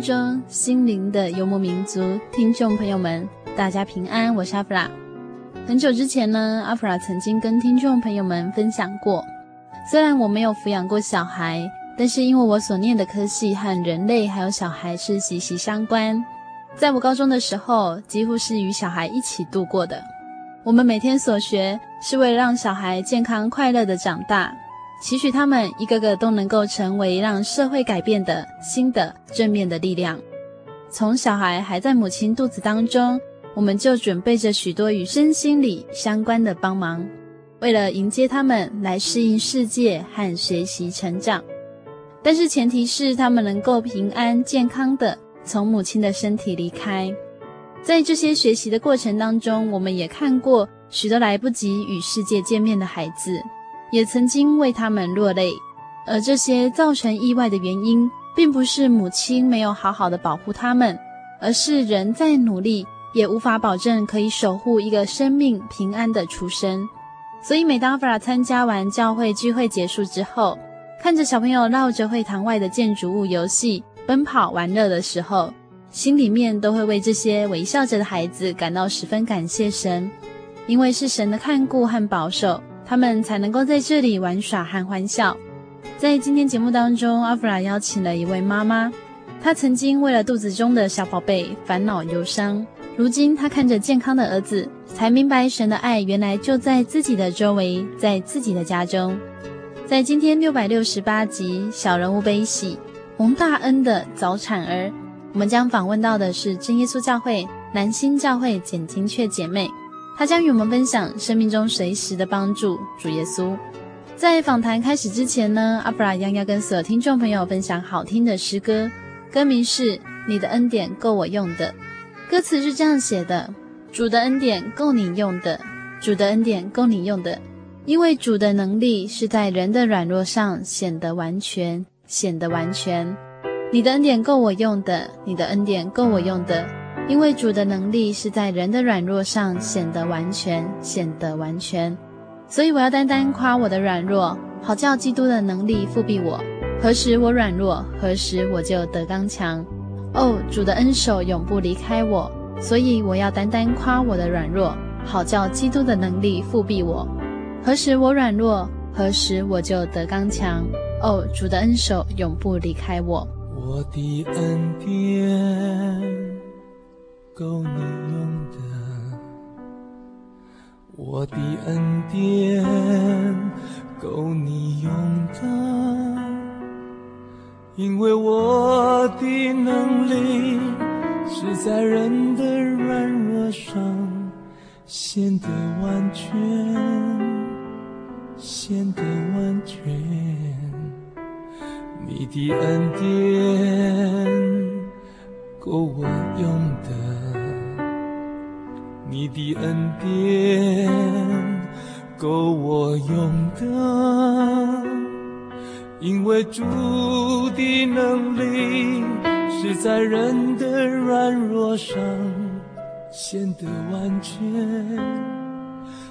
中心灵的游牧民族听众朋友们，大家平安，我是阿弗拉。很久之前呢，阿弗拉曾经跟听众朋友们分享过，虽然我没有抚养过小孩，但是因为我所念的科系和人类还有小孩是息息相关，在我高中的时候，几乎是与小孩一起度过的。我们每天所学是为了让小孩健康快乐的长大。期许他们一个个都能够成为让社会改变的新的正面的力量。从小孩还在母亲肚子当中，我们就准备着许多与身心理相关的帮忙，为了迎接他们来适应世界和学习成长。但是前提是他们能够平安健康的从母亲的身体离开。在这些学习的过程当中，我们也看过许多来不及与世界见面的孩子。也曾经为他们落泪，而这些造成意外的原因，并不是母亲没有好好的保护他们，而是人再努力也无法保证可以守护一个生命平安的出生。所以，每当弗拉参加完教会聚会结束之后，看着小朋友绕着会堂外的建筑物游戏、奔跑、玩乐的时候，心里面都会为这些微笑着的孩子感到十分感谢神，因为是神的看顾和保守。他们才能够在这里玩耍和欢笑。在今天节目当中，阿弗拉邀请了一位妈妈，她曾经为了肚子中的小宝贝烦恼忧伤，如今她看着健康的儿子，才明白神的爱原来就在自己的周围，在自己的家中。在今天六百六十八集《小人物悲喜蒙大恩的早产儿》，我们将访问到的是真耶稣教会南新教会简金雀姐妹。他将与我们分享生命中随时的帮助，主耶稣。在访谈开始之前呢，阿布拉将要跟所有听众朋友分享好听的诗歌，歌名是《你的恩典够我用的》。歌词是这样写的：主的恩典够你用的，主的恩典够你用的，因为主的能力是在人的软弱上显得完全，显得完全。你的恩典够我用的，你的恩典够我用的。因为主的能力是在人的软弱上显得完全，显得完全，所以我要单单夸我的软弱，好叫基督的能力复庇我。何时我软弱，何时我就得刚强。哦，主的恩手永不离开我，所以我要单单夸我的软弱，好叫基督的能力复庇我。何时我软弱，何时我就得刚强。哦，主的恩手永不离开我。我的恩典。够你用的，我的恩典够你用的，因为我的能力是在人的软弱上显得完全，显得完全，你的恩典够我用的。你的恩典够我用的，因为主的能力是在人的软弱上显得完全，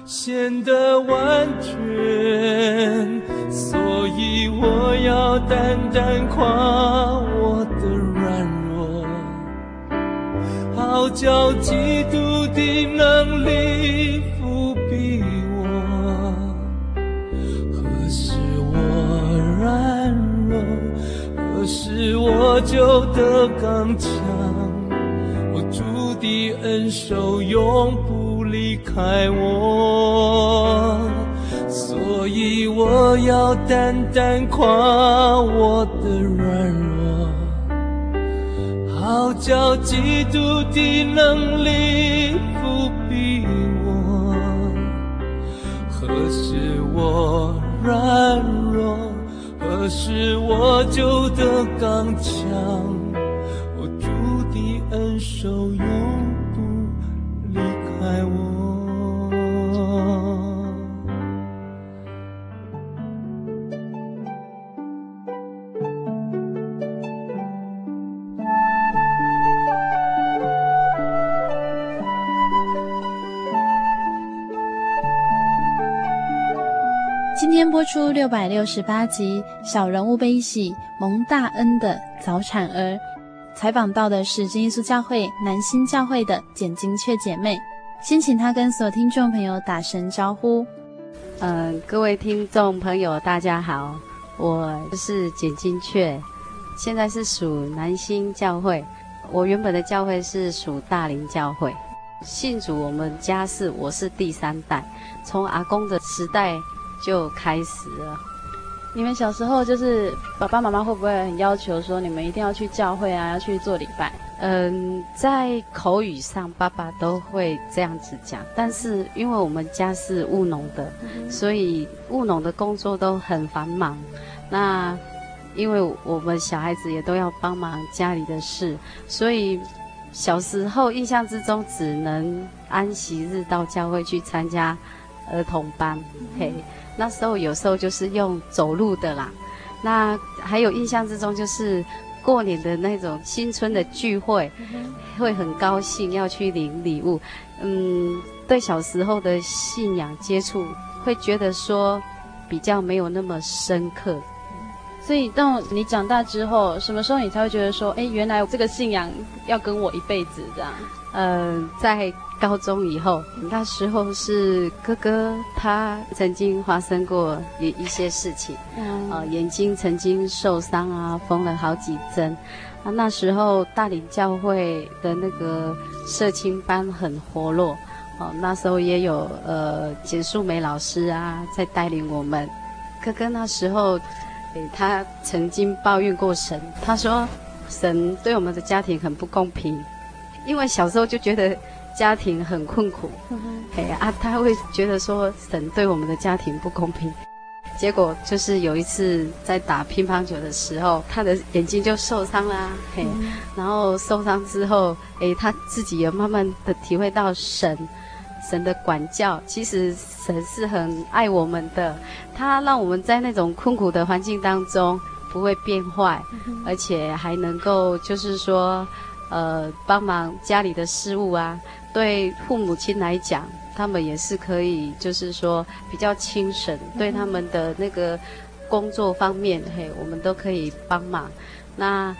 显得完全。所以我要单单夸我的，好叫基督的能力伏庇我。何时我软弱，何时我就得刚强。我主的恩手永不离开我。所以我要单单夸我的软弱，要基督的能力覆庇我。何时我软弱，何时我就得刚强。出六百六十八集《小人物悲喜蒙大恩的早产儿》，采访到的是真耶稣教会南新教会的简金雀姐妹。先请她跟所有听众朋友打声招呼。嗯、各位听众朋友，大家好，我是简金雀，现在是属南新教会。我原本的教会是属大林教会，信主我们家是我是第三代，从阿公的时代。就开始了。你们小时候就是爸爸妈妈会不会很要求说你们一定要去教会啊，要去做礼拜？嗯，在口语上爸爸都会这样子讲，但是因为我们家是务农的，嗯、所以务农的工作都很繁忙。那因为我们小孩子也都要帮忙家里的事，所以小时候印象之中只能安息日到教会去参加儿童班，嗯、嘿。那时候有时候就是用走路的啦，那还有印象之中就是过年的那种新春的聚会，会很高兴要去领礼物。嗯，对小时候的信仰接触，会觉得说比较没有那么深刻。所以到你长大之后，什么时候你才会觉得说，哎，原来这个信仰要跟我一辈子这样？嗯、呃，在。高中以后，那时候是哥哥，他曾经发生过一一些事情，嗯、呃，眼睛曾经受伤啊，缝了好几针。啊，那时候大林教会的那个社青班很活络，哦，那时候也有呃简素梅老师啊在带领我们。哥哥那时候，诶，他曾经抱怨过神，他说神对我们的家庭很不公平，因为小时候就觉得。家庭很困苦，哎、嗯、啊，他会觉得说神对我们的家庭不公平。结果就是有一次在打乒乓球的时候，他的眼睛就受伤啦，嘿，嗯、然后受伤之后，哎，他自己也慢慢的体会到神，神的管教。其实神是很爱我们的，他让我们在那种困苦的环境当中不会变坏，嗯、而且还能够就是说，呃，帮忙家里的事务啊。对父母亲来讲，他们也是可以，就是说比较轻省，对他们的那个工作方面，嘿，我们都可以帮忙。那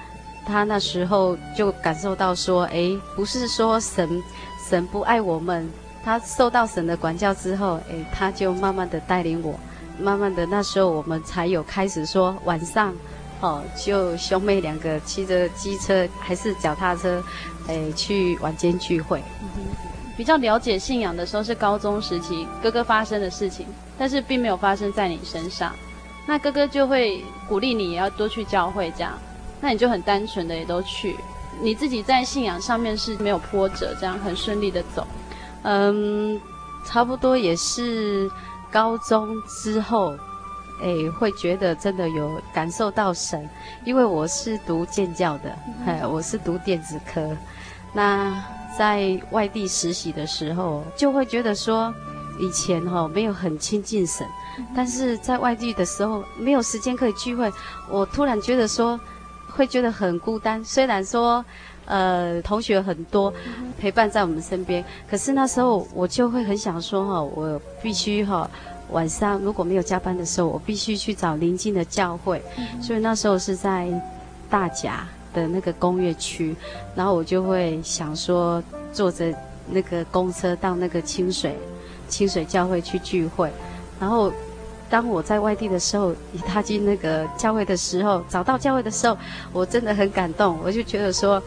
他那时候就感受到说，哎，不是说神神不爱我们，他受到神的管教之后，哎，他就慢慢的带领我，慢慢的那时候我们才有开始说晚上，哦，就兄妹两个骑着机车还是脚踏车。诶，去晚间聚会，比较了解信仰的时候是高中时期哥哥发生的事情，但是并没有发生在你身上。那哥哥就会鼓励你也要多去教会，这样，那你就很单纯的也都去。你自己在信仰上面是没有波折，这样很顺利的走。嗯，差不多也是高中之后，诶，会觉得真的有感受到神，因为我是读建教的，哎，我是读电子科。那在外地实习的时候，就会觉得说，以前哈、哦、没有很亲近神，但是在外地的时候没有时间可以聚会，我突然觉得说，会觉得很孤单。虽然说，呃，同学很多陪伴在我们身边，可是那时候我就会很想说哈，我必须哈，晚上如果没有加班的时候，我必须去找邻近的教会。所以那时候是在大甲的那个工业区，然后我就会想说，坐着那个公车到那个清水清水教会去聚会，然后。当我在外地的时候，一踏进那个教会的时候，找到教会的时候，我真的很感动。我就觉得说，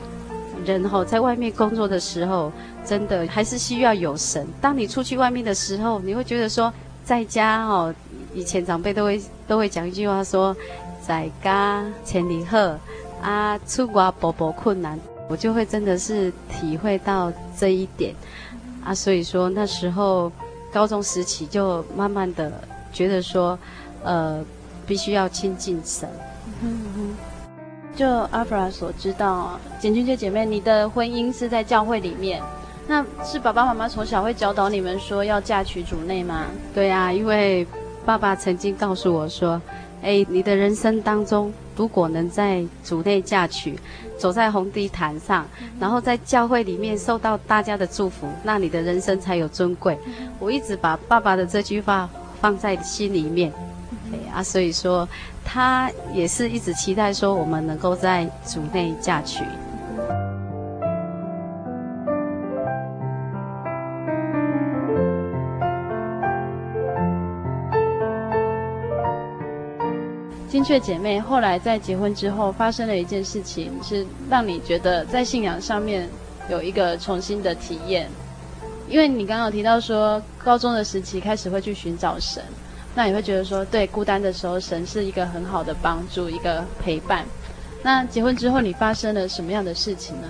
人吼在外面工作的时候，真的还是需要有神。当你出去外面的时候，你会觉得说，在家哦，以前长辈都会都会讲一句话说，在家千里鹤啊，出国步步困难。我就会真的是体会到这一点啊，所以说那时候高中时期就慢慢的。觉得说，呃，必须要亲近神。嗯哼，就阿弗拉所知道，简君姐姐妹，你的婚姻是在教会里面，那是爸爸妈妈从小会教导你们说要嫁娶主内吗？对啊，因为爸爸曾经告诉我说，哎，你的人生当中，如果能在主内嫁娶，走在红地毯上，然后在教会里面受到大家的祝福，那你的人生才有尊贵。我一直把爸爸的这句话。放在心里面，对啊，所以说他也是一直期待说我们能够在主内嫁娶。雀姐妹后来在结婚之后发生了一件事情，是让你觉得在信仰上面有一个重新的体验。因为你刚刚有提到说，高中的时期开始会去寻找神，那你会觉得说，对，孤单的时候，神是一个很好的帮助，一个陪伴。那结婚之后，你发生了什么样的事情呢？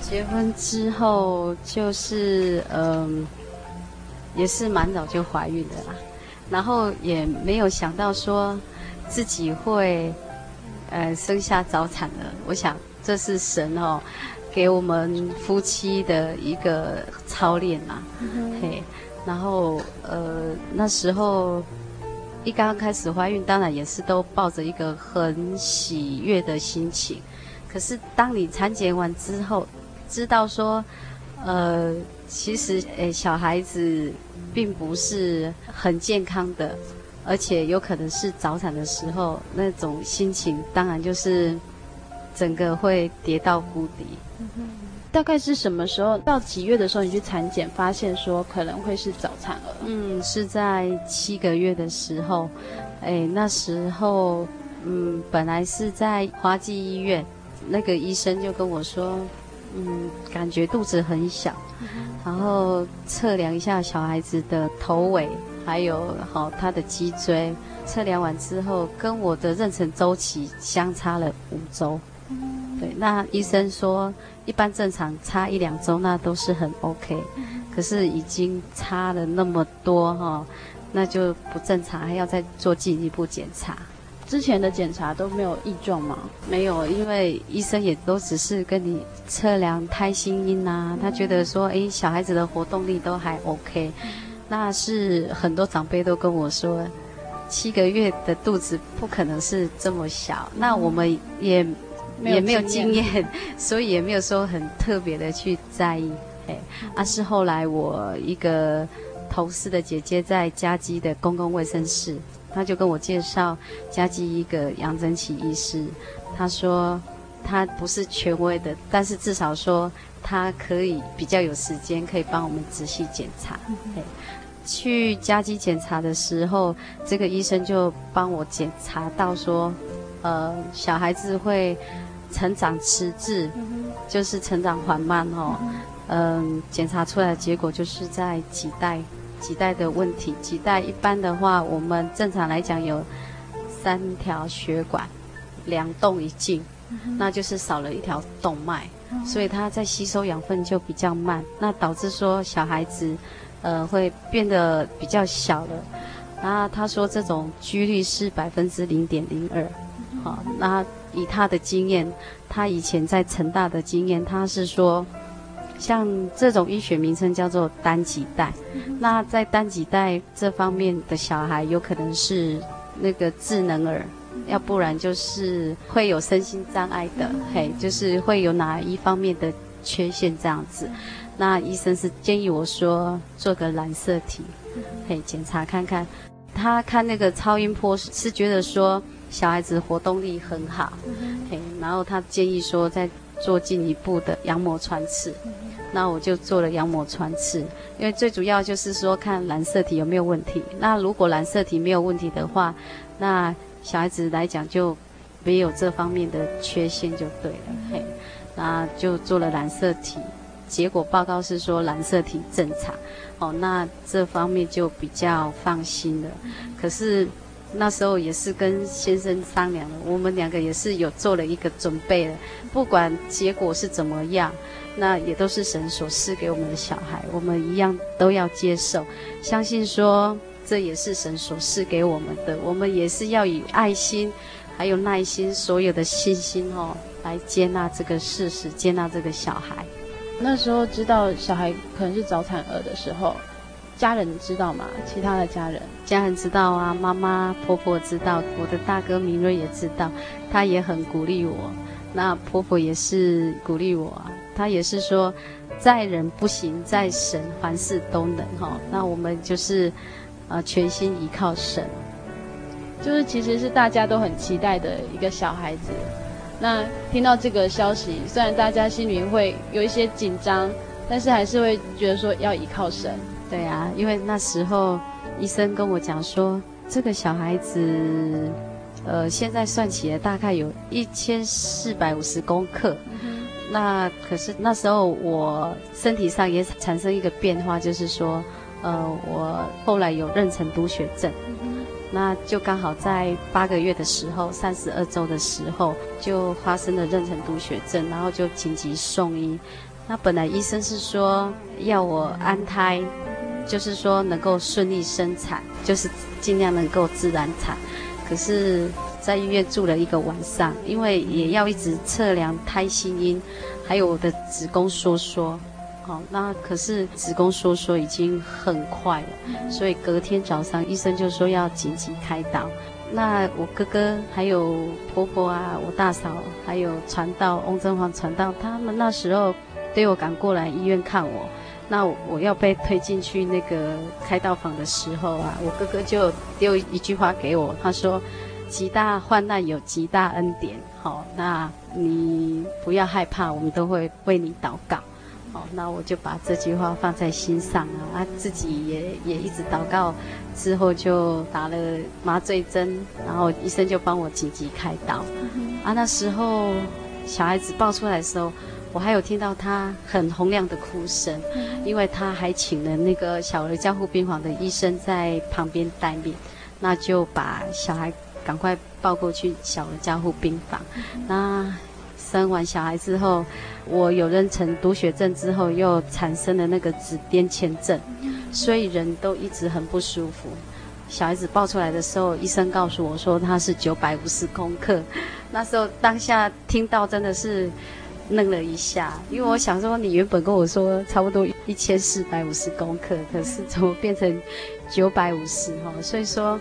结婚之后，就是嗯，也是蛮早就怀孕的啦，然后也没有想到说自己会呃生下早产的。我想这是神哦。给我们夫妻的一个操练嘛，嘿，然后呃那时候一刚刚开始怀孕，当然也是都抱着一个很喜悦的心情。可是当你产检完之后，知道说，呃，其实诶小孩子并不是很健康的，而且有可能是早产的时候，那种心情当然就是。整个会跌到谷底。嗯，大概是什么时候？到几月的时候你去产检，发现说可能会是早产儿？嗯，是在七个月的时候。哎，那时候，嗯，本来是在华济医院，那个医生就跟我说，嗯，感觉肚子很小，嗯，然后测量一下小孩子的头尾，还有好他的脊椎，测量完之后，跟我的妊娠周期相差了五周。对，那医生说一般正常差一两周，那都是很 OK。可是已经差了那么多哈、哦，那就不正常，还要再做进一步检查。之前的检查都没有异状吗？没有，因为医生也都只是跟你测量胎心音啊，他觉得说，哎，小孩子的活动力都还 OK。那是很多长辈都跟我说，七个月的肚子不可能是这么小。那我们也。也没有经验，所以也没有说很特别的去在意。哎，而、啊、是后来我一个同事的姐姐在家基的公共卫生室，她就跟我介绍家基一个杨珍奇医师。她说他不是权威的，但是至少说他可以比较有时间，可以帮我们仔细检查。哎，去加基检查的时候，这个医生就帮我检查到说，呃，小孩子会。成长迟滞，就是成长缓慢哦。嗯，检查出来的结果就是在脐带，脐带的问题。脐带一般的话，我们正常来讲有三条血管，两动一静，那就是少了一条动脉，所以它在吸收养分就比较慢，那导致说小孩子，呃，会变得比较小了。那他说这种几率是百分之零点零二，好，那。以他的经验，他以前在成大的经验，他是说，像这种医学名称叫做单脐带。那在单脐带这方面的小孩，有可能是那个智能儿，要不然就是会有身心障碍的，嘿，就是会有哪一方面的缺陷这样子。那医生是建议我说做个染色体，嘿，检查看看。他看那个超音波是觉得说小孩子活动力很好，嘿，然后他建议说再做进一步的羊膜穿刺。那我就做了羊膜穿刺，因为最主要就是说看染色体有没有问题。那如果染色体没有问题的话，那小孩子来讲就没有这方面的缺陷就对了。嘿，那就做了染色体，结果报告是说染色体正常。哦，那这方面就比较放心了。可是那时候也是跟先生商量了，我们两个也是有做了一个准备了，不管结果是怎么样。那也都是神所赐给我们的小孩，我们一样都要接受，相信说这也是神所赐给我们的，我们也是要以爱心，还有耐心，所有的信心哦，来接纳这个事实，接纳这个小孩。那时候知道小孩可能是早产儿的时候，家人知道吗？其他的家人，家人知道啊，妈妈、婆婆知道，我的大哥明瑞也知道，他也很鼓励我，那婆婆也是鼓励我啊。他也是说，在人不行，在神凡事都能哈。那我们就是，呃，全心依靠神，就是其实是大家都很期待的一个小孩子。那听到这个消息，虽然大家心里会有一些紧张，但是还是会觉得说要依靠神。对啊，因为那时候医生跟我讲说，这个小孩子，呃，现在算起来大概有一千四百五十公克。那可是那时候我身体上也产生一个变化，就是说，呃，我后来有妊娠毒血症，那就刚好在八个月的时候，三十二周的时候就发生了妊娠毒血症，然后就紧急送医。那本来医生是说要我安胎，就是说能够顺利生产，就是尽量能够自然产，可是。在医院住了一个晚上，因为也要一直测量胎心音，还有我的子宫收缩，好，那可是子宫收缩已经很快了，所以隔天早上医生就说要紧急开刀。那我哥哥还有婆婆啊，我大嫂还有传道翁真黄传道，他们那时候都有赶过来医院看我。那我要被推进去那个开刀房的时候啊，我哥哥就丢一句话给我，他说。极大患难有极大恩典，好，那你不要害怕，我们都会为你祷告，好，那我就把这句话放在心上啊，啊，自己也也一直祷告，之后就打了麻醉针，然后医生就帮我紧急开刀，啊，那时候小孩子抱出来的时候，我还有听到他很洪亮的哭声，因为他还请了那个小儿加护病房的医生在旁边待命，那就把小孩。赶快抱过去小儿加护病房。那生完小孩之后，我有妊娠毒血症之后，又产生了那个子癫前症，所以人都一直很不舒服。小孩子抱出来的时候，医生告诉我说他是九百五十公克。那时候当下听到真的是愣了一下，因为我想说你原本跟我说差不多一千四百五十公克，可是怎么变成九百五十哈？所以说。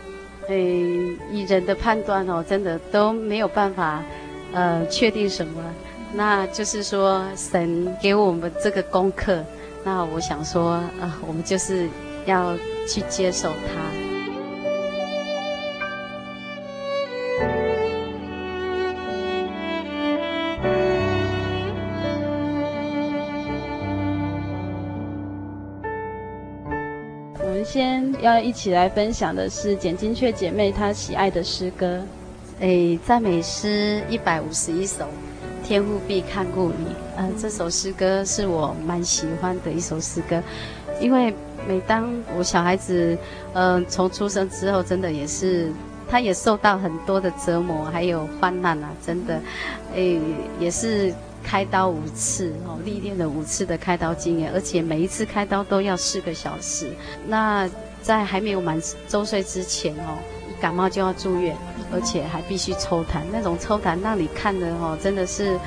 诶，以人的判断哦，真的都没有办法，呃，确定什么。那就是说，神给我们这个功课，那我想说，呃，我们就是要去接受它。先要一起来分享的是简金雀姐妹她喜爱的诗歌，诶，赞美诗一百五十一首，天父必看顾你。呃，这首诗歌是我蛮喜欢的一首诗歌，因为每当我小孩子，嗯、从出生之后，真的也是，他也受到很多的折磨，还有患难啊，真的，诶，也是。开刀五次哦，历练了五次的开刀经验，而且每一次开刀都要四个小时。那在还没有满周岁之前哦，感冒就要住院，而且还必须抽痰。那种抽痰让你看的哦，真的是，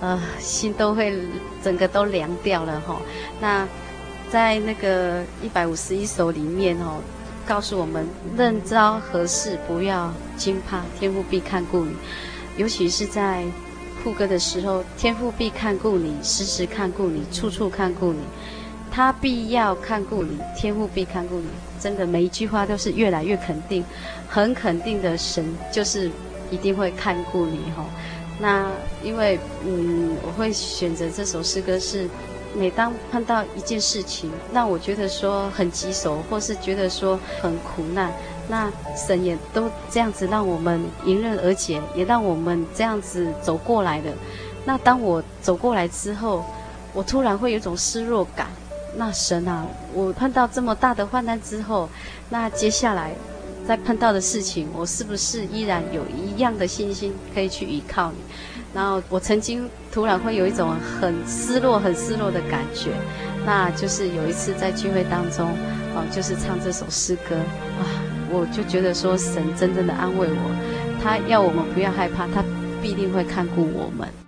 呃，心都会整个都凉掉了哈。那在那个一百五十一首里面哦，告诉我们：任遭何事，不要惊怕，天父必看顾你。尤其是在副歌的时候，天父必看顾你，时时看顾你，处处看顾你。他必要看顾你，天父必看顾你。真的，每一句话都是越来越肯定，很肯定的。神就是一定会看顾你哈。那因为嗯，我会选择这首诗歌是。每当碰到一件事情，让我觉得说很棘手，或是觉得说很苦难，那神也都这样子让我们迎刃而解，也让我们这样子走过来的。那当我走过来之后，我突然会有种失落感。那神啊，我碰到这么大的患难之后，那接下来再碰到的事情，我是不是依然有一样的信心可以去依靠你？然后我曾经突然会有一种很失落、很失落的感觉，那就是有一次在聚会当中，哦，就是唱这首诗歌，啊，我就觉得说神真正的安慰我，他要我们不要害怕，他必定会看顾我们。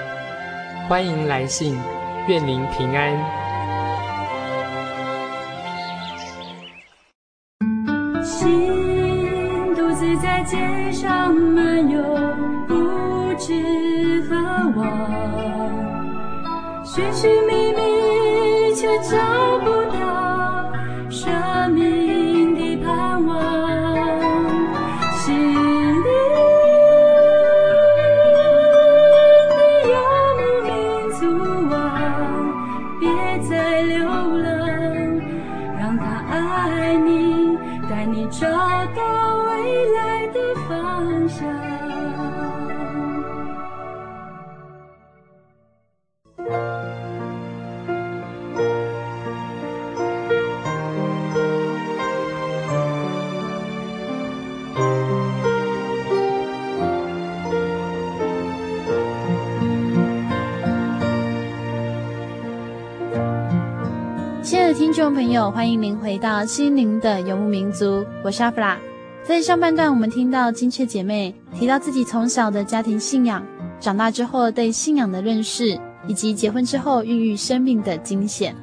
欢迎来信，愿您平安。心独自在街上漫游，不知何往，寻寻听众朋友，欢迎您回到心灵的游牧民族，我是阿弗拉。在上半段，我们听到金雀姐妹提到自己从小的家庭信仰，长大之后对信仰的认识，以及结婚之后孕育生命的惊险。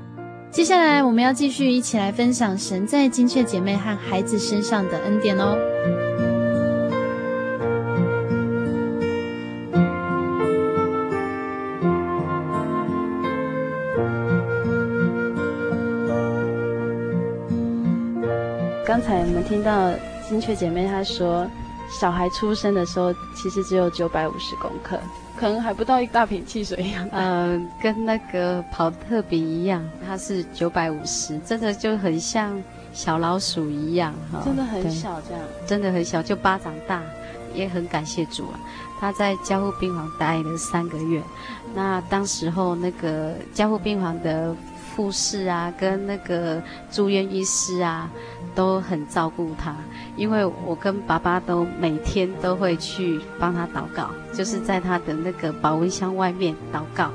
接下来，我们要继续一起来分享神在金雀姐妹和孩子身上的恩典哦。我们听到金雀姐妹她说，小孩出生的时候其实只有九百五十公克，可能还不到一大瓶汽水一样。呃，跟那个跑特比一样，它是九百五十，真的就很像小老鼠一样哈，真的很小这样，真的很小，就巴掌大，也很感谢主啊。他在加护病房待了三个月，那当时候那个加护病房的。护士啊，跟那个住院医师啊，都很照顾他。因为我跟爸爸都每天都会去帮他祷告，就是在他的那个保温箱外面祷告。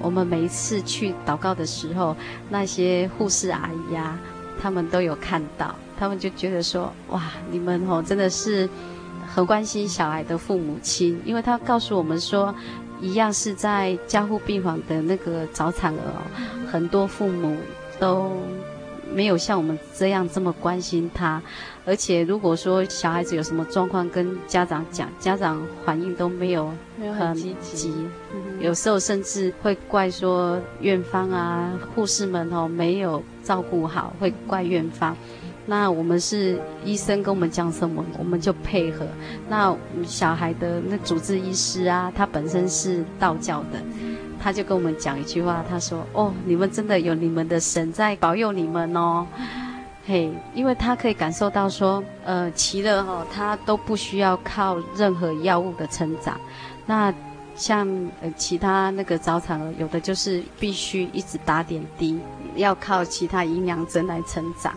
我们每一次去祷告的时候，那些护士阿姨啊，他们都有看到，他们就觉得说：哇，你们哦，真的是很关心小孩的父母亲，因为他告诉我们说。一样是在加护病房的那个早产儿哦，很多父母都没有像我们这样这么关心他，而且如果说小孩子有什么状况跟家长讲，家长反应都没有很积极，有时候甚至会怪说院方啊护士们哦没有照顾好，会怪院方。那我们是医生跟我们讲什么，我们就配合。那小孩的那主治医师啊，他本身是道教的，他就跟我们讲一句话，他说：“哦，你们真的有你们的神在保佑你们哦，嘿，因为他可以感受到说，呃，耆乐哈，他都不需要靠任何药物的成长。那像呃其他那个早产儿，有的就是必须一直打点滴，要靠其他营养针来成长。”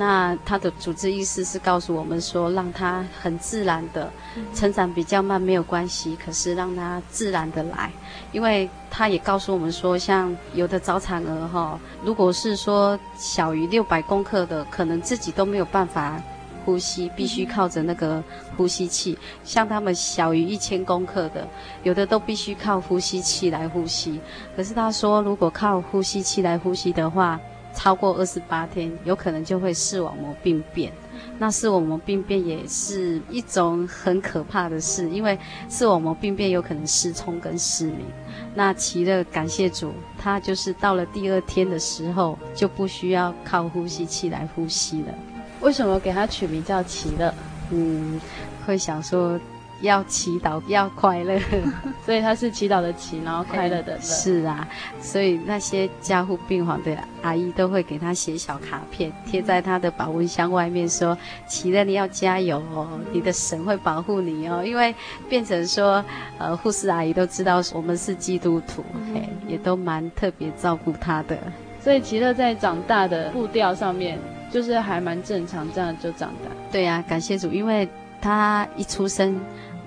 那他的主治医师是告诉我们说，让他很自然的成长比较慢没有关系，可是让他自然的来，因为他也告诉我们说，像有的早产儿哈，如果是说小于六百公克的，可能自己都没有办法呼吸，必须靠着那个呼吸器；像他们小于一千公克的，有的都必须靠呼吸器来呼吸。可是他说，如果靠呼吸器来呼吸的话，超过二十八天，有可能就会视网膜病变。那视网膜病变也是一种很可怕的事，因为视网膜病变有可能失聪跟失明。那奇乐感谢主，他就是到了第二天的时候，就不需要靠呼吸器来呼吸了。为什么给他取名叫奇乐？嗯，会想说。要祈祷，要快乐，所以他是祈祷的祈，然后快乐的乐。是啊，所以那些加护病房的阿姨都会给他写小卡片，贴在他的保温箱外面，说：“祈乐，你要加油哦，你的神会保护你哦。”因为变成说，呃，护士阿姨都知道我们是基督徒，嘿，也都蛮特别照顾他的。所以奇乐在长大的步调上面，就是还蛮正常，这样就长大。对呀，感谢主，因为他一出生。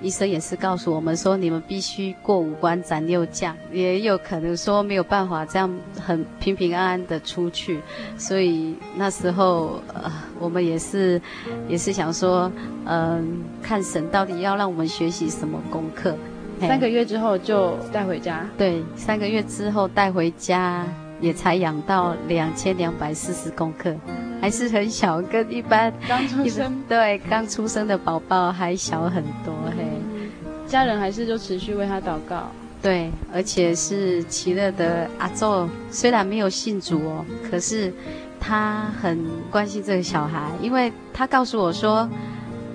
医生也是告诉我们说，你们必须过五关斩六将，也有可能说没有办法这样很平平安安的出去，所以那时候呃，我们也是也是想说，嗯、呃，看神到底要让我们学习什么功课。三个月之后就带回家，对，三个月之后带回家，也才养到两千两百四十公克，还是很小，跟一般刚出生对刚出生的宝宝还小很多嘿。家人还是就持续为他祷告。对，而且是奇乐的阿昼，虽然没有信主哦，可是他很关心这个小孩，因为他告诉我说，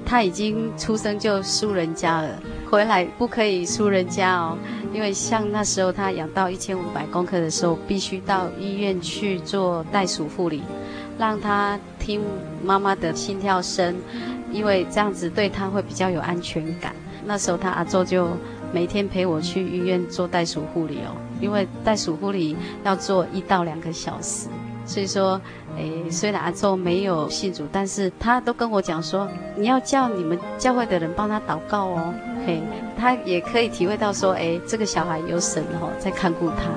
他已经出生就输人家了，回来不可以输人家哦，因为像那时候他养到一千五百公克的时候，必须到医院去做袋鼠护理，让他听妈妈的心跳声，因为这样子对他会比较有安全感。那时候他阿周就。每天陪我去医院做袋鼠护理哦，因为袋鼠护理要做一到两个小时，所以说，诶，虽然阿周没有信主，但是他都跟我讲说，你要叫你们教会的人帮他祷告哦，他也可以体会到说，哎，这个小孩有神哦，在看顾他。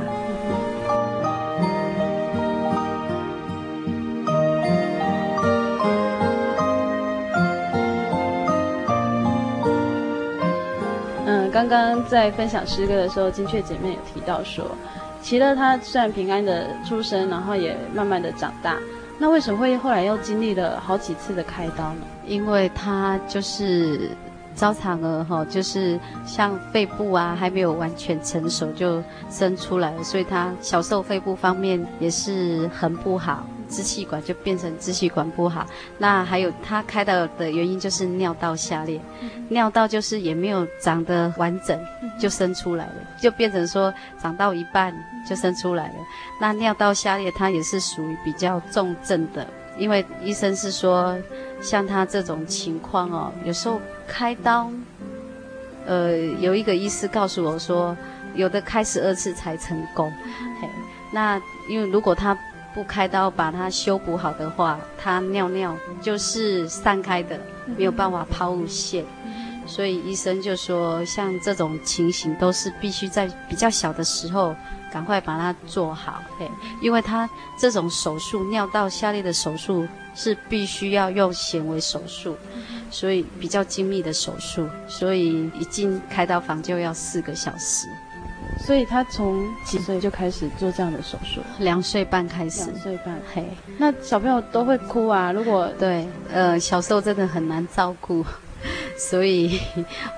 刚刚在分享诗歌的时候，金雀姐妹有提到说，奇乐他虽然平安的出生，然后也慢慢的长大，那为什么会后来又经历了好几次的开刀呢？因为他就是早产儿哈，就是像肺部啊还没有完全成熟就生出来了，所以他小时候肺部方面也是很不好。支气管就变成支气管不好，那还有他开刀的原因就是尿道下裂，尿道就是也没有长得完整，就生出来了，就变成说长到一半就生出来了。那尿道下裂它也是属于比较重症的，因为医生是说像他这种情况哦，有时候开刀，呃，有一个医师告诉我说，有的开十二次才成功。嘿，那因为如果他不开刀把它修补好的话，他尿尿就是散开的，没有办法抛物线，所以医生就说，像这种情形都是必须在比较小的时候赶快把它做好，嘿，因为他这种手术尿道下裂的手术是必须要用显微手术，所以比较精密的手术，所以一进开刀房就要四个小时。所以他从几岁就开始做这样的手术？两岁半开始。两岁半，嘿，那小朋友都会哭啊。如果对，呃，小时候真的很难照顾，所以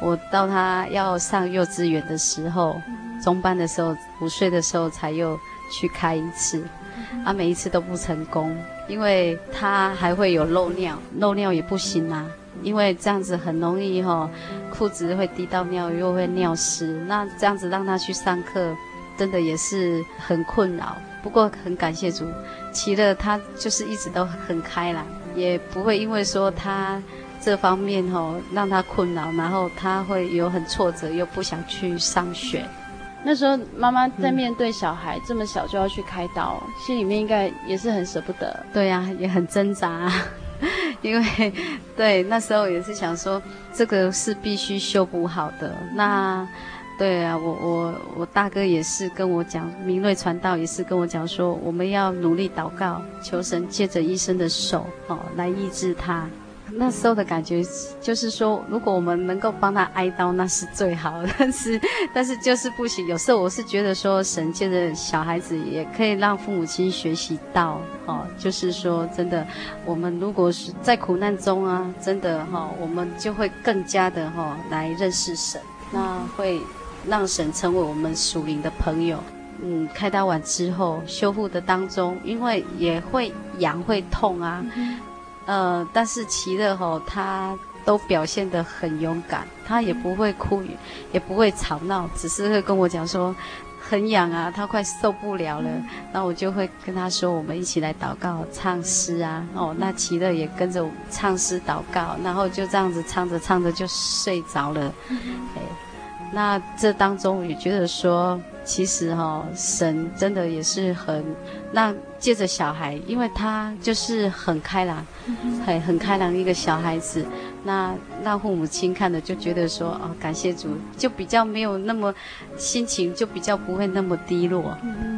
我到他要上幼稚园的时候，中班的时候，五岁的时候才又去开一次，啊，每一次都不成功，因为他还会有漏尿，漏尿也不行啊。因为这样子很容易哈、哦，裤子会滴到尿，又会尿湿。那这样子让他去上课，真的也是很困扰。不过很感谢主，奇乐他就是一直都很开朗，也不会因为说他这方面哈、哦、让他困扰，然后他会有很挫折，又不想去上学。那时候妈妈在面对小孩、嗯、这么小就要去开刀，心里面应该也是很舍不得。对呀、啊，也很挣扎。因为，对，那时候也是想说，这个是必须修补好的。那，对啊，我我我大哥也是跟我讲，明瑞传道也是跟我讲说，我们要努力祷告，求神借着医生的手，哦，来医治他。那时候的感觉就是说，如果我们能够帮他挨刀，那是最好。但是，但是就是不行。有时候我是觉得说，神借着小孩子也可以让父母亲学习到，哈，就是说真的，我们如果是在苦难中啊，真的哈，我们就会更加的哈来认识神，那会让神成为我们属灵的朋友。嗯，开刀完之后修复的当中，因为也会痒会痛啊。呃，但是奇乐吼，他都表现得很勇敢，他也不会哭，也不会吵闹，只是会跟我讲说很痒啊，他快受不了了。那我就会跟他说，我们一起来祷告、唱诗啊。哦，那奇乐也跟着我唱诗祷告，然后就这样子唱着唱着就睡着了。嗯那这当中也觉得说，其实哈、哦，神真的也是很让借着小孩，因为他就是很开朗，很很开朗一个小孩子，那让父母亲看了就觉得说，哦，感谢主，就比较没有那么心情，就比较不会那么低落。嗯，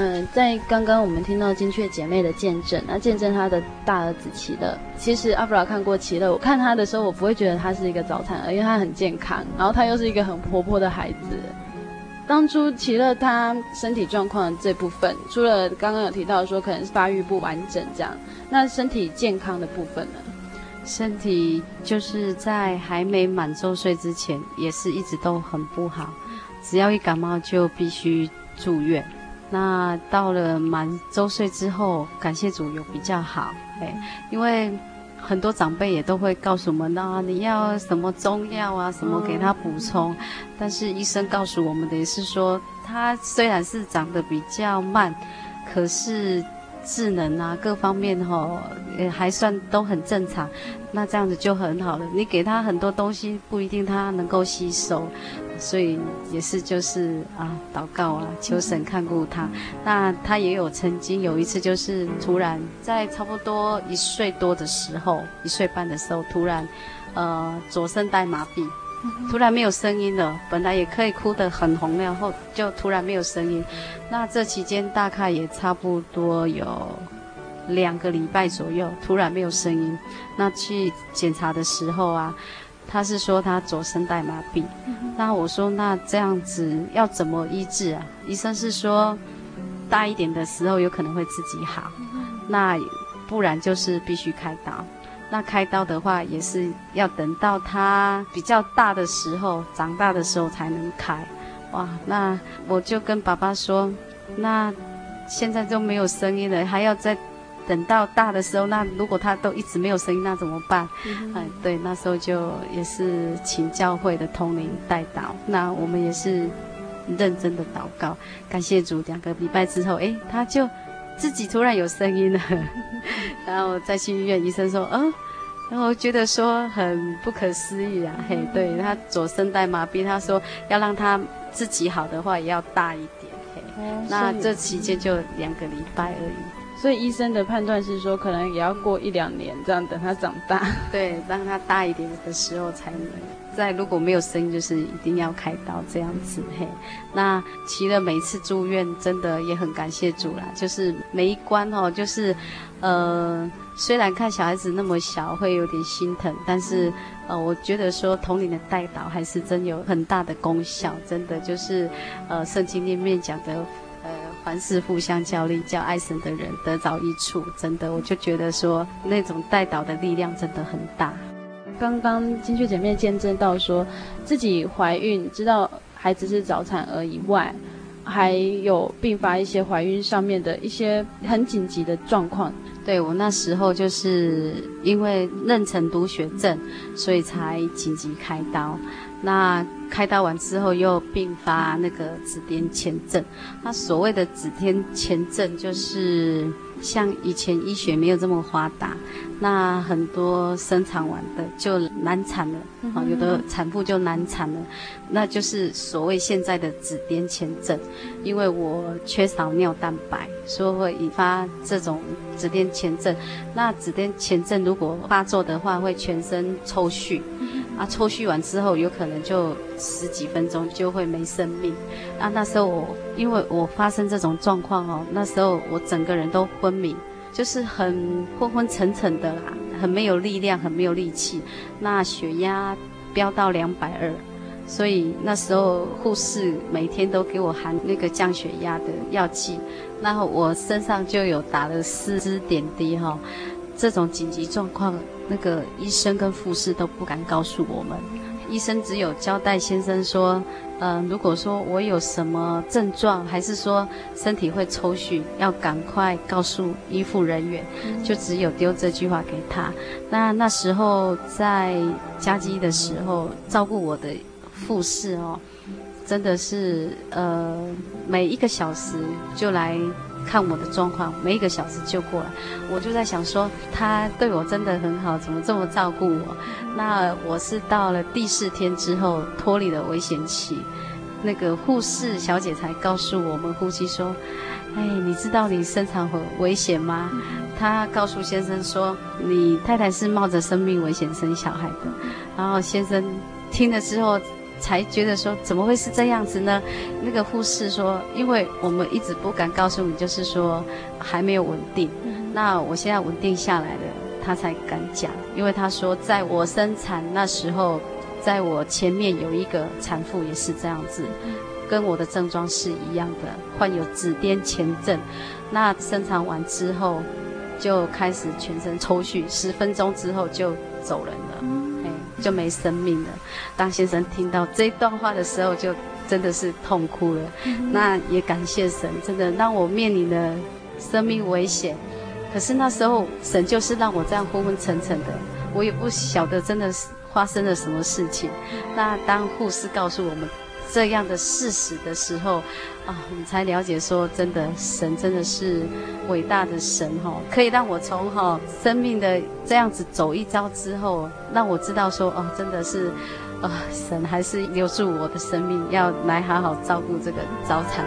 嗯在刚刚我们听到金雀姐妹的见证，那见证她的大儿子奇乐。其实阿布拉看过奇乐，我看他的时候，我不会觉得他是一个早产儿，因为他很健康，然后他又是一个很活泼的孩子。当初奇乐他身体状况的这部分，除了刚刚有提到说可能是发育不完整这样，那身体健康的部分呢？身体就是在还没满周岁之前，也是一直都很不好，只要一感冒就必须住院。那到了满周岁之后，感谢主有比较好，哎，因为很多长辈也都会告诉我们，那你要什么中药啊，什么给他补充。但是医生告诉我们的也是说，他虽然是长得比较慢，可是智能啊各方面哈，也还算都很正常。那这样子就很好了。你给他很多东西，不一定他能够吸收。所以也是就是啊，祷告啊，求神看顾他。那他也有曾经有一次，就是突然在差不多一岁多的时候，一岁半的时候，突然，呃，左声带麻痹，突然没有声音了。本来也可以哭得很洪亮，然后就突然没有声音。那这期间大概也差不多有两个礼拜左右，突然没有声音。那去检查的时候啊。他是说他左声带麻痹，那我说那这样子要怎么医治啊？医生是说大一点的时候有可能会自己好，那不然就是必须开刀。那开刀的话也是要等到他比较大的时候，长大的时候才能开。哇，那我就跟爸爸说，那现在都没有声音了，还要再。等到大的时候，那如果他都一直没有声音，那怎么办？嗯，哎，对，那时候就也是请教会的通灵代祷，那我们也是认真的祷告，感谢主。两个礼拜之后，哎，他就自己突然有声音了，然后再去医院，医生说，嗯，然后觉得说很不可思议啊，嘿，对，他左声带麻痹，他说要让他自己好的话，也要大一点，嘿，哦，那这期间就两个礼拜而已。所以医生的判断是说，可能也要过一两年，这样等他长大，对，让他大一点的时候才能。在如果没有声音，就是一定要开刀这样子。嘿，那其实每次住院，真的也很感谢主啦。就是每一关哦，就是，呃，虽然看小孩子那么小，会有点心疼，但是，呃，我觉得说童领的代祷还是真有很大的功效。真的就是，呃，圣经里面讲的。凡事互相效力，叫爱神的人得着益处。真的，我就觉得说那种代祷的力量真的很大。刚刚金雀姐妹见证到说自己怀孕，知道孩子是早产儿以外，还有并发一些怀孕上面的一些很紧急的状况。对，我那时候就是因为妊娠毒血症，所以才紧急开刀。那开刀完之后又并发那个紫癜前症。那所谓的紫癜前症，就是像以前医学没有这么发达，那很多生产完的就难产了，啊，有的产妇就难产了，那就是所谓现在的紫癜前症。因为我缺少尿蛋白，所以会引发这种紫癜前症。那紫癜前症如果发作的话，会全身抽搐。啊，抽搐完之后，有可能就十几分钟就会没生命。啊，那时候我因为我发生这种状况哦，那时候我整个人都昏迷，就是很昏昏沉沉的啦，很没有力量，很没有力气。那血压飙到两百二，所以那时候护士每天都给我含那个降血压的药剂，然后我身上就有打了四支点滴哈、哦。这种紧急状况，那个医生跟护士都不敢告诉我们，医生只有交代先生说，呃，如果说我有什么症状，还是说身体会抽搐，要赶快告诉医护人员，就只有丢这句话给他。那那时候在加基的时候，照顾我的护士哦，真的是呃，每一个小时就来。看我的状况，每一个小时就过来，我就在想说，他对我真的很好，怎么这么照顾我？那我是到了第四天之后脱离了危险期，那个护士小姐才告诉我们夫妻说：“哎，你知道你生产很危险吗？”她告诉先生说：“你太太是冒着生命危险生小孩的。”然后先生听了之后。才觉得说怎么会是这样子呢？那个护士说，因为我们一直不敢告诉你，就是说还没有稳定。那我现在稳定下来了，他才敢讲。因为他说，在我生产那时候，在我前面有一个产妇也是这样子，跟我的症状是一样的，患有紫癜前症。那生产完之后，就开始全身抽搐，十分钟之后就走人就没生命了。当先生听到这段话的时候，就真的是痛哭了。那也感谢神，真的让我面临了生命危险。可是那时候神就是让我这样昏昏沉沉的，我也不晓得真的是发生了什么事情。那当护士告诉我们这样的事实的时候，啊，我们才了解说，真的神真的是伟大的神哈，可以让我从哈生命的这样子走一遭之后，让我知道说，哦，真的是，啊，神还是留住我的生命，要来好好照顾这个早产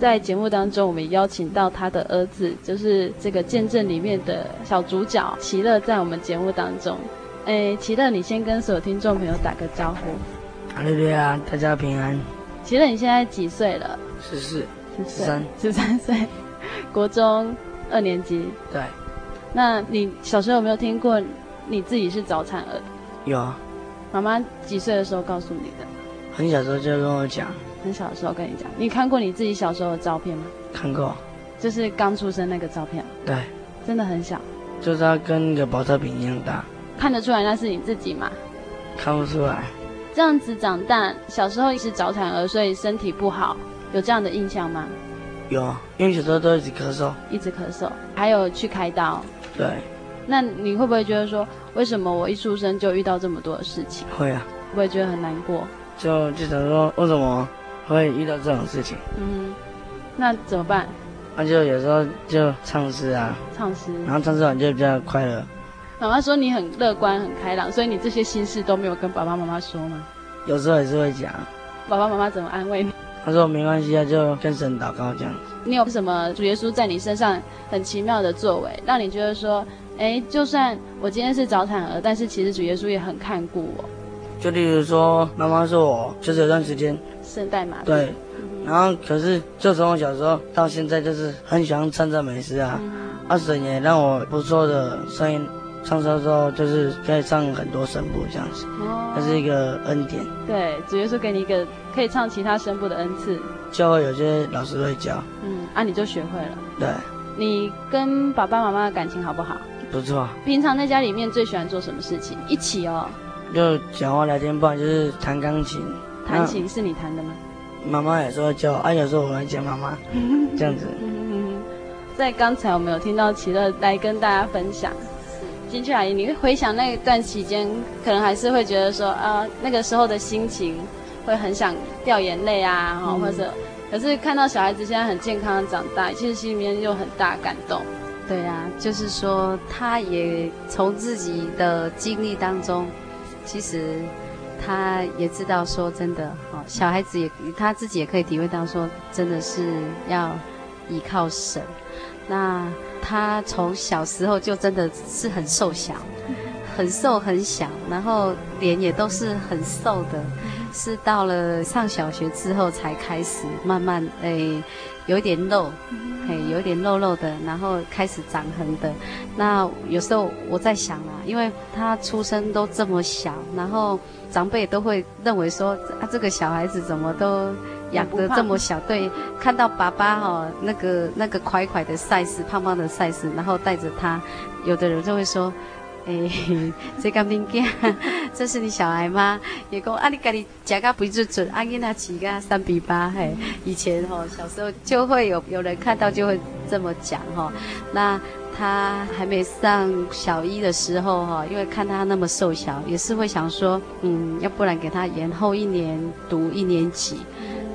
在节目当中，我们邀请到他的儿子，就是这个见证里面的小主角齐乐，在我们节目当中。哎，齐乐，你先跟所有听众朋友打个招呼。哈利路亚，大家平安。齐乐，你现在几岁了？十四，十三，十三岁，国中二年级。对。那你小时候有没有听过你自己是早产儿？有啊。妈妈几岁的时候告诉你的？很小时候就跟我讲。很小的时候跟你讲，你看过你自己小时候的照片吗？看过，就是刚出生那个照片。对，真的很小，就是他跟那个宝特瓶一样大。看得出来那是你自己吗？看不出来。这样子长大，小时候是早产儿，所以身体不好，有这样的印象吗？有，因为小时候都一直咳嗽，一直咳嗽，还有去开刀。对。那你会不会觉得说，为什么我一出生就遇到这么多的事情？会啊。会不会觉得很难过？就就想说，为什么？会遇到这种事情，嗯，那怎么办？那就有时候就唱诗啊，唱诗，然后唱诗完就比较快乐。妈妈说你很乐观、很开朗，所以你这些心事都没有跟爸爸妈妈说吗？有时候也是会讲。爸爸妈妈怎么安慰你？他说没关系啊，就跟神祷告这样子。你有什么主耶稣在你身上很奇妙的作为，让你觉得说，哎，就算我今天是早产儿，但是其实主耶稣也很看顾我。就例如说，妈妈说我就是有段时间。圣代码对，然后可是就从我小时候到现在，就是很喜欢唱赞美诗啊。阿、嗯、神、啊、也让我不错的声音，唱歌之后就是可以唱很多声部这样子，哦，那是一个恩典。对，主要是给你一个可以唱其他声部的恩赐。教会有些老师会教，嗯，啊，你就学会了。对，你跟爸爸妈妈的感情好不好？不错。平常在家里面最喜欢做什么事情？一起哦。就讲话聊天，不然就是弹钢琴。弹琴是你弹的吗？妈妈有时候教，啊，有时候我来教妈妈，这样子。在刚才我们有听到奇乐来跟大家分享，金雀阿姨，你会回想那段期间，可能还是会觉得说啊，那个时候的心情会很想掉眼泪啊，哈、嗯，或者，可是看到小孩子现在很健康的长大，其实心里面又很大感动。对啊，就是说他也从自己的经历当中，其实。他也知道说真的，哦，小孩子也他自己也可以体会到说，真的是要依靠神。那他从小时候就真的是很瘦小，很瘦很小，然后脸也都是很瘦的，是到了上小学之后才开始慢慢诶有一点肉，嘿有一点肉肉的，然后开始长横的。那有时候我在想啊，因为他出生都这么小，然后。长辈都会认为说啊，这个小孩子怎么都养得这么小？对，看到爸爸哈、哦，那个那个块块的 size，胖胖的 size，然后带着他，有的人就会说，哎，这个物件，这是你小孩吗？也讲啊，你家里夹个不准准，阿囡仔起个三比八，嘿，以前哈、哦、小时候就会有有人看到就会这么讲哈、哦，那。他还没上小一的时候，哈，因为看他那么瘦小，也是会想说，嗯，要不然给他延后一年读一年级，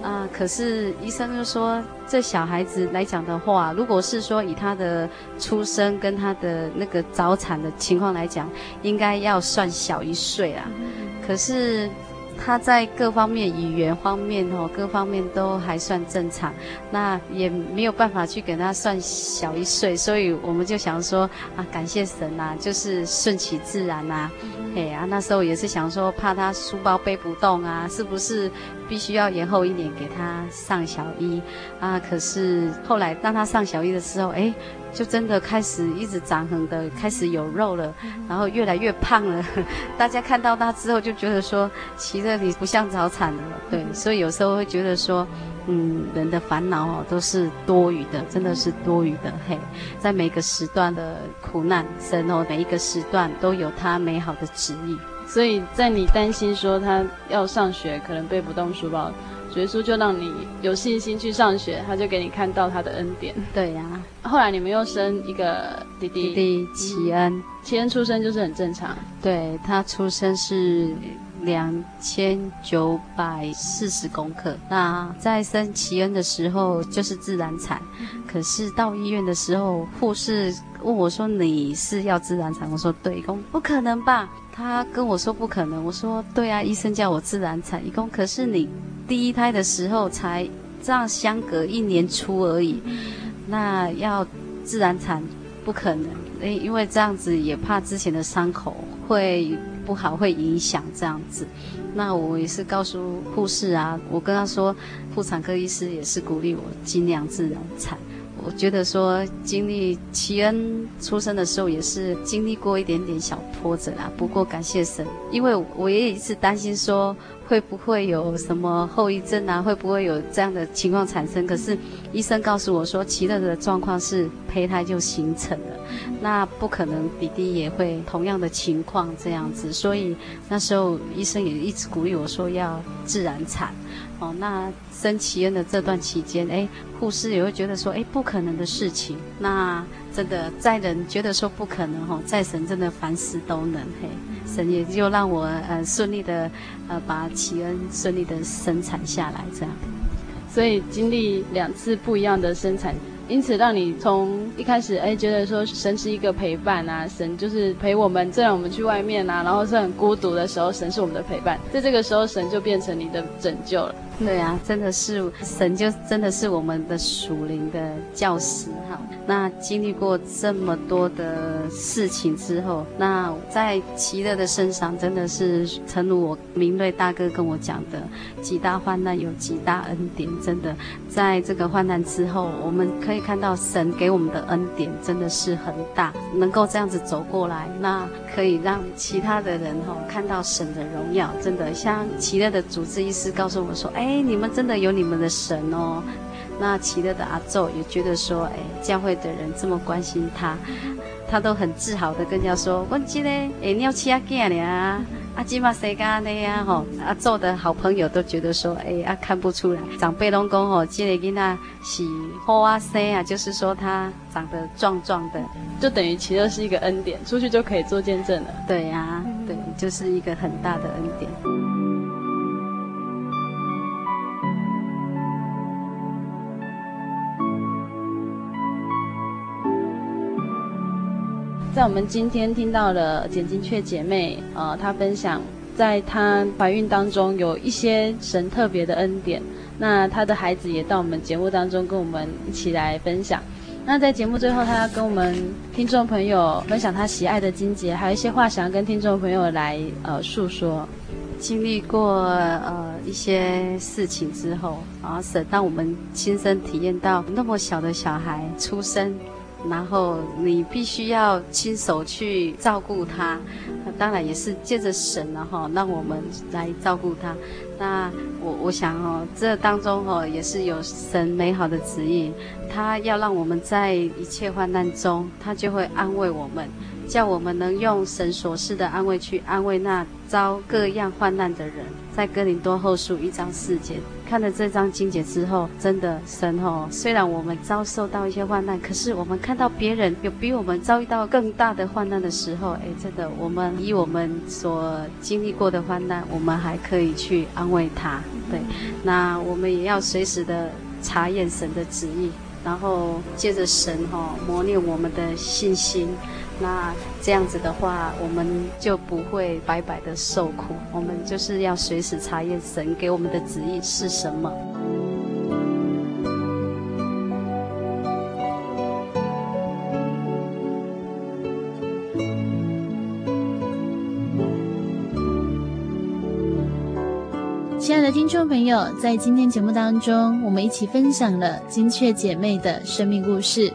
啊，可是医生就说，这小孩子来讲的话，如果是说以他的出生跟他的那个早产的情况来讲，应该要算小一岁啊，可是。他在各方面语言方面哦，各方面都还算正常，那也没有办法去给他算小一岁，所以我们就想说啊，感谢神呐、啊，就是顺其自然呐、啊。哎呀、啊，那时候也是想说，怕他书包背不动啊，是不是必须要延后一年给他上小一啊？可是后来当他上小一的时候，哎，就真的开始一直长横的，开始有肉了，然后越来越胖了。大家看到他之后就觉得说，其实你不像早产了，对，所以有时候会觉得说。嗯，人的烦恼哦都是多余的，真的是多余的。嘿，在每个时段的苦难，神哦，每一个时段都有他美好的旨意。所以在你担心说他要上学可能背不动书包，主耶稣就让你有信心去上学，他就给你看到他的恩典。对呀、啊，后来你们又生一个弟弟，弟弟齐恩，齐恩出生就是很正常。对，他出生是。两千九百四十公克。那在生奇恩的时候就是自然产，可是到医院的时候，护士问我说：“你是要自然产？”我说：“对。”公不可能吧？他跟我说不可能。我说：“对啊，医生叫我自然产。”一公可是你第一胎的时候才这样相隔一年出而已，那要自然产不可能。诶，因为这样子也怕之前的伤口会。不好会影响这样子，那我也是告诉护士啊，我跟他说，妇产科医师也是鼓励我尽量自然产。我觉得说经历齐恩出生的时候也是经历过一点点小波折啦，不过感谢神，因为我也一直担心说。会不会有什么后遗症啊？会不会有这样的情况产生？可是医生告诉我说，启乐的状况是胚胎就形成了，那不可能弟弟也会同样的情况这样子。所以那时候医生也一直鼓励我说要自然产。哦，那生启恩的这段期间，哎，护士也会觉得说，哎，不可能的事情。那真的在人觉得说不可能，哈，在神真的凡事都能，嘿。神也就让我呃顺利的呃把启恩顺利的生产下来，这样，所以经历两次不一样的生产，因此让你从一开始哎觉得说神是一个陪伴啊，神就是陪我们，这样我们去外面啊，然后是很孤独的时候，神是我们的陪伴，在这个时候神就变成你的拯救了。对啊，真的是神就真的是我们的属灵的教师哈。那经历过这么多的事情之后，那在奇乐的身上真的是，诚如我明瑞大哥跟我讲的，极大患难有极大恩典。真的，在这个患难之后，我们可以看到神给我们的恩典真的是很大，能够这样子走过来，那可以让其他的人哈看到神的荣耀。真的，像奇乐的主治医师告诉我说，哎。哎，你们真的有你们的神哦。那奇乐的阿昼也觉得说，哎，教会的人这么关心他，他都很自豪的跟人家说，我记得哎，你要吃阿囝呢啊，阿基玛谁干的呀？吼，阿昼的好朋友都觉得说，哎，啊看不出来，长辈拢讲吼，这个囡仔是好啊生啊，就是说他长得壮壮的，就等于奇乐是一个恩典，出去就可以做见证了。对呀、啊，对，就是一个很大的恩典。在我们今天听到了简金雀姐妹，呃，她分享在她怀孕当中有一些神特别的恩典。那她的孩子也到我们节目当中跟我们一起来分享。那在节目最后，她要跟我们听众朋友分享她喜爱的金姐，还有一些话想要跟听众朋友来呃诉说。经历过呃一些事情之后，然后神让我们亲身体验到那么小的小孩出生。然后你必须要亲手去照顾他，当然也是借着神了哈，让我们来照顾他。那我我想哦，这当中哦也是有神美好的旨意，他要让我们在一切患难中，他就会安慰我们，叫我们能用神所赐的安慰去安慰那遭各样患难的人。在哥林多后书一章四节，看了这张经节之后，真的神哦，虽然我们遭受到一些患难，可是我们看到别人有比我们遭遇到更大的患难的时候，哎，真的，我们以我们所经历过的患难，我们还可以去安慰他。对，那我们也要随时的查验神的旨意，然后借着神哈磨练我们的信心。那这样子的话，我们就不会白白的受苦，我们就是要随时查验神给我们的旨意是什么。亲爱的听众朋友，在今天节目当中，我们一起分享了金雀姐妹的生命故事。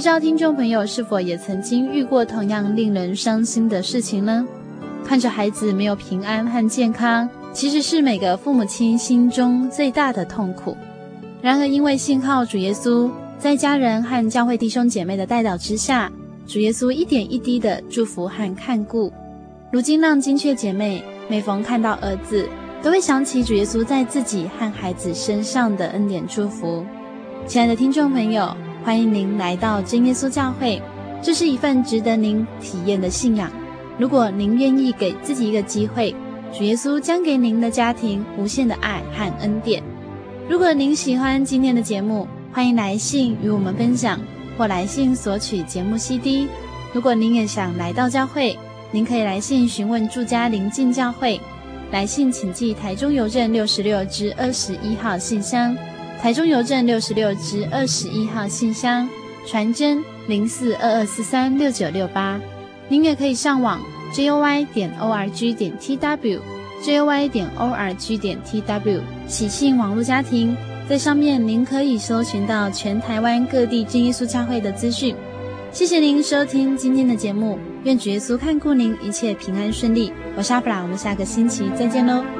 不知道听众朋友是否也曾经遇过同样令人伤心的事情呢？看着孩子没有平安和健康，其实是每个父母亲心中最大的痛苦。然而，因为信靠主耶稣，在家人和教会弟兄姐妹的带导之下，主耶稣一点一滴的祝福和看顾，如今让金雀姐妹每逢看到儿子，都会想起主耶稣在自己和孩子身上的恩典祝福。亲爱的听众朋友，欢迎您来到真耶稣教会，这是一份值得您体验的信仰。如果您愿意给自己一个机会，主耶稣将给您的家庭无限的爱和恩典。如果您喜欢今天的节目，欢迎来信与我们分享，或来信索取节目 CD。如果您也想来到教会，您可以来信询问住家邻近教会。来信请寄台中邮政六十六支二十一号信箱，台中邮政六十六支二十一号信箱，传真零四二二四三六九六八。您也可以上网 joy 点 org 点 tw。joy 点 org 点 tw 喜信网络家庭，在上面您可以搜寻到全台湾各地真耶稣教会的资讯。谢谢您收听今天的节目，愿主耶稣看顾您，一切平安顺利。我是阿布拉，我们下个星期再见喽。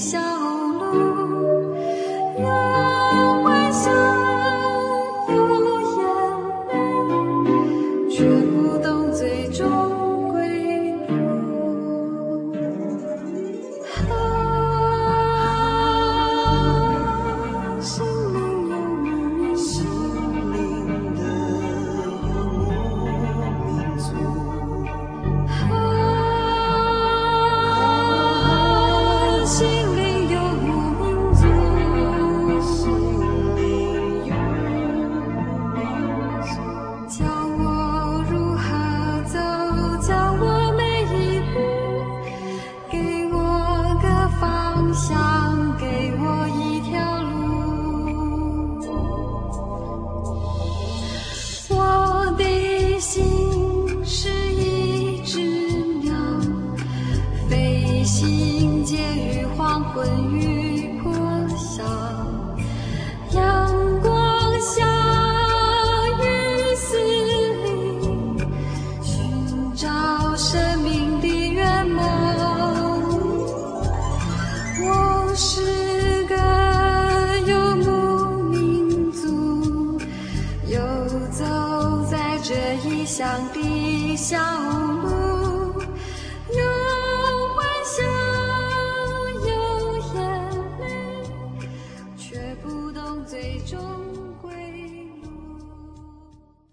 小路。